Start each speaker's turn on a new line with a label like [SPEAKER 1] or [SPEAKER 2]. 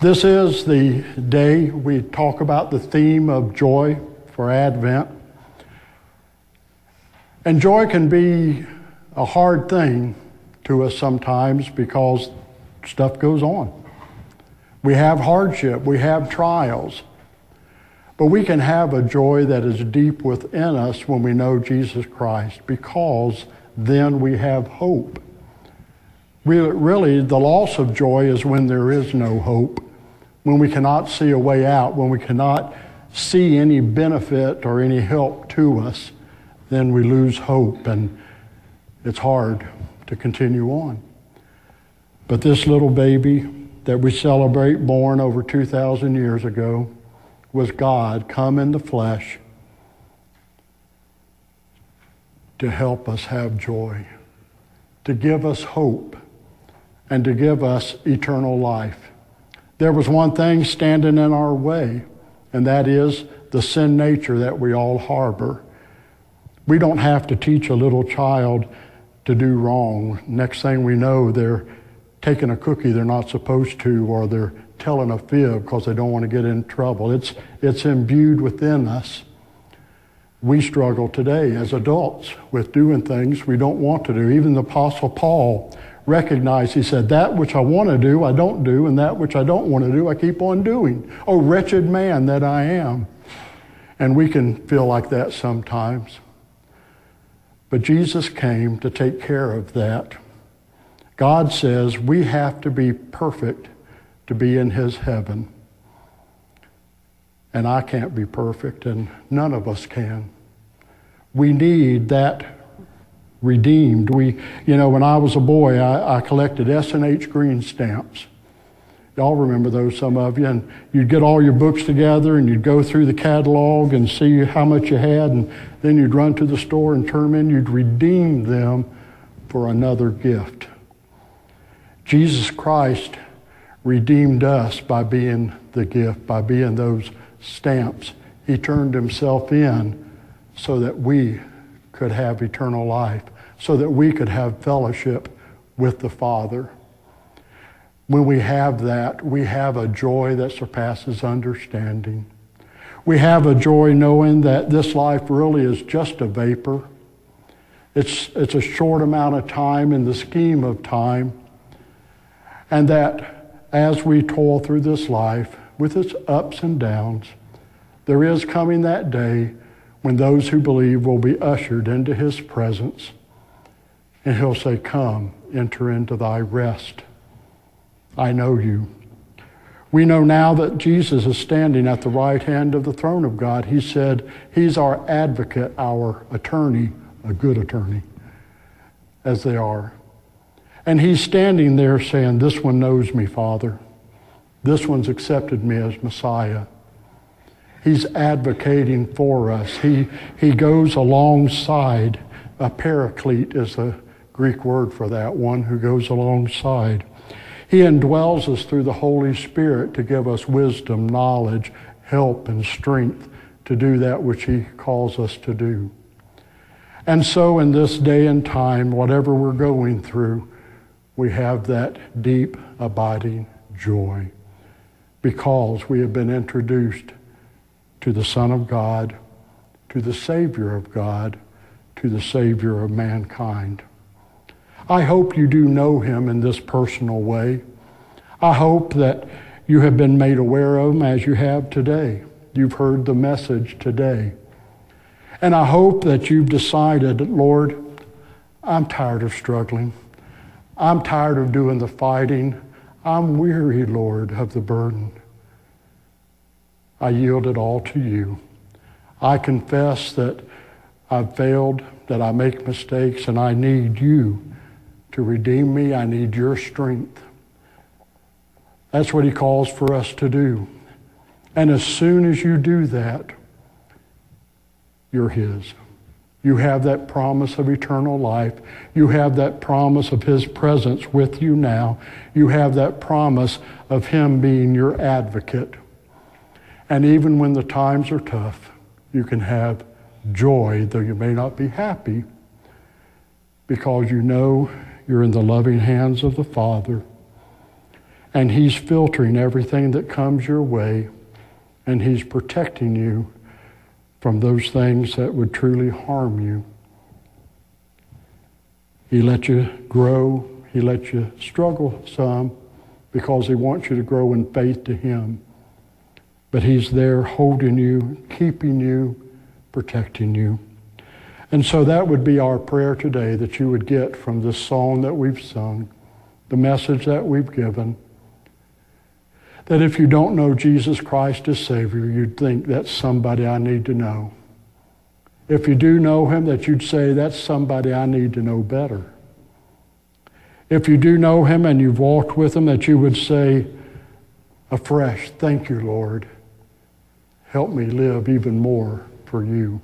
[SPEAKER 1] This is the day we talk about the theme of joy for Advent. And joy can be a hard thing to us sometimes because stuff goes on. We have hardship, we have trials. But we can have a joy that is deep within us when we know Jesus Christ because then we have hope. Really, the loss of joy is when there is no hope, when we cannot see a way out, when we cannot see any benefit or any help to us, then we lose hope and it's hard to continue on. But this little baby that we celebrate, born over 2,000 years ago, was God come in the flesh to help us have joy, to give us hope, and to give us eternal life. There was one thing standing in our way, and that is the sin nature that we all harbor. We don't have to teach a little child to do wrong. Next thing we know, they're taking a cookie they're not supposed to, or they're telling a fib because they don't want to get in trouble. It's, it's imbued within us. We struggle today as adults with doing things we don't want to do. Even the Apostle Paul recognized, he said, That which I want to do, I don't do, and that which I don't want to do, I keep on doing. Oh, wretched man that I am. And we can feel like that sometimes. But Jesus came to take care of that. God says we have to be perfect to be in his heaven. And I can't be perfect, and none of us can. We need that redeemed. We, you know, when I was a boy, I, I collected S&H green stamps. Y'all remember those, some of you. And you'd get all your books together and you'd go through the catalog and see how much you had, and then you'd run to the store and turn in. You'd redeem them for another gift. Jesus Christ redeemed us by being the gift, by being those stamps. He turned himself in so that we could have eternal life, so that we could have fellowship with the Father. When we have that, we have a joy that surpasses understanding. We have a joy knowing that this life really is just a vapor. It's, it's a short amount of time in the scheme of time. And that as we toil through this life with its ups and downs, there is coming that day when those who believe will be ushered into his presence. And he'll say, Come, enter into thy rest. I know you. We know now that Jesus is standing at the right hand of the throne of God. He said, He's our advocate, our attorney, a good attorney, as they are. And he's standing there saying, This one knows me, Father. This one's accepted me as Messiah. He's advocating for us. He, he goes alongside. A paraclete is the Greek word for that, one who goes alongside. He indwells us through the Holy Spirit to give us wisdom, knowledge, help, and strength to do that which He calls us to do. And so, in this day and time, whatever we're going through, we have that deep, abiding joy because we have been introduced to the Son of God, to the Savior of God, to the Savior of mankind. I hope you do know him in this personal way. I hope that you have been made aware of him as you have today. You've heard the message today. And I hope that you've decided, Lord, I'm tired of struggling. I'm tired of doing the fighting. I'm weary, Lord, of the burden. I yield it all to you. I confess that I've failed, that I make mistakes, and I need you to redeem me. I need your strength. That's what he calls for us to do. And as soon as you do that, you're his. You have that promise of eternal life. You have that promise of His presence with you now. You have that promise of Him being your advocate. And even when the times are tough, you can have joy, though you may not be happy, because you know you're in the loving hands of the Father. And He's filtering everything that comes your way, and He's protecting you from those things that would truly harm you. He let you grow, He let you struggle some because He wants you to grow in faith to Him. But He's there holding you, keeping you, protecting you. And so that would be our prayer today that you would get from this song that we've sung, the message that we've given. That if you don't know Jesus Christ as Savior, you'd think that's somebody I need to know. If you do know Him, that you'd say that's somebody I need to know better. If you do know Him and you've walked with Him, that you would say afresh, Thank you, Lord. Help me live even more for you.